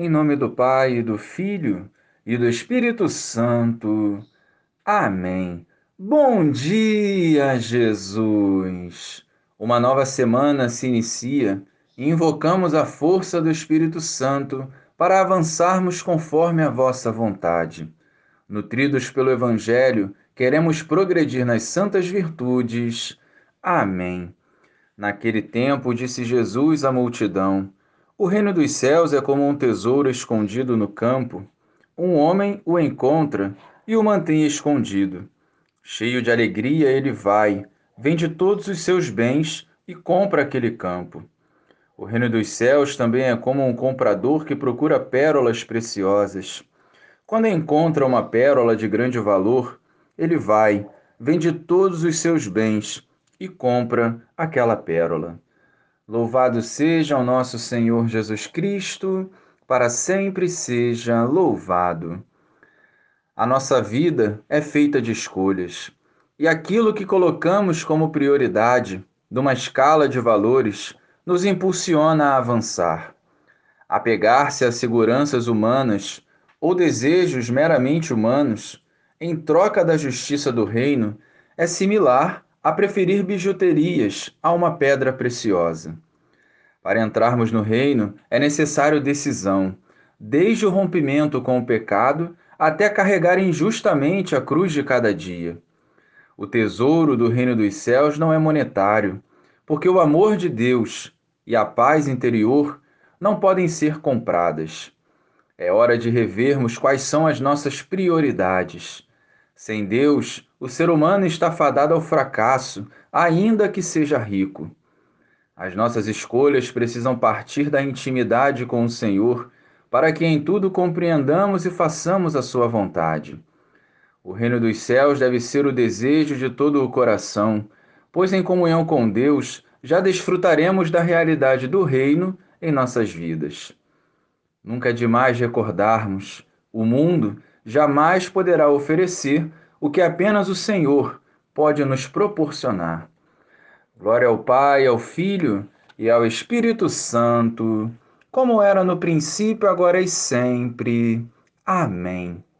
Em nome do Pai, do Filho e do Espírito Santo. Amém. Bom dia, Jesus! Uma nova semana se inicia e invocamos a força do Espírito Santo para avançarmos conforme a vossa vontade. Nutridos pelo Evangelho, queremos progredir nas santas virtudes. Amém. Naquele tempo, disse Jesus à multidão: o reino dos céus é como um tesouro escondido no campo. Um homem o encontra e o mantém escondido. Cheio de alegria, ele vai, vende todos os seus bens e compra aquele campo. O reino dos céus também é como um comprador que procura pérolas preciosas. Quando encontra uma pérola de grande valor, ele vai, vende todos os seus bens e compra aquela pérola. Louvado seja o nosso Senhor Jesus Cristo, para sempre seja louvado. A nossa vida é feita de escolhas, e aquilo que colocamos como prioridade numa escala de valores nos impulsiona a avançar. Apegar-se a seguranças humanas ou desejos meramente humanos, em troca da justiça do reino, é similar a preferir bijuterias a uma pedra preciosa. Para entrarmos no reino é necessário decisão, desde o rompimento com o pecado até carregar injustamente a cruz de cada dia. O tesouro do reino dos céus não é monetário, porque o amor de Deus e a paz interior não podem ser compradas. É hora de revermos quais são as nossas prioridades. Sem Deus, o ser humano está fadado ao fracasso, ainda que seja rico. As nossas escolhas precisam partir da intimidade com o Senhor, para que em tudo compreendamos e façamos a Sua vontade. O reino dos céus deve ser o desejo de todo o coração, pois em comunhão com Deus já desfrutaremos da realidade do reino em nossas vidas. Nunca é demais recordarmos: o mundo jamais poderá oferecer o que apenas o Senhor pode nos proporcionar. Glória ao Pai, ao Filho e ao Espírito Santo, como era no princípio, agora e sempre. Amém.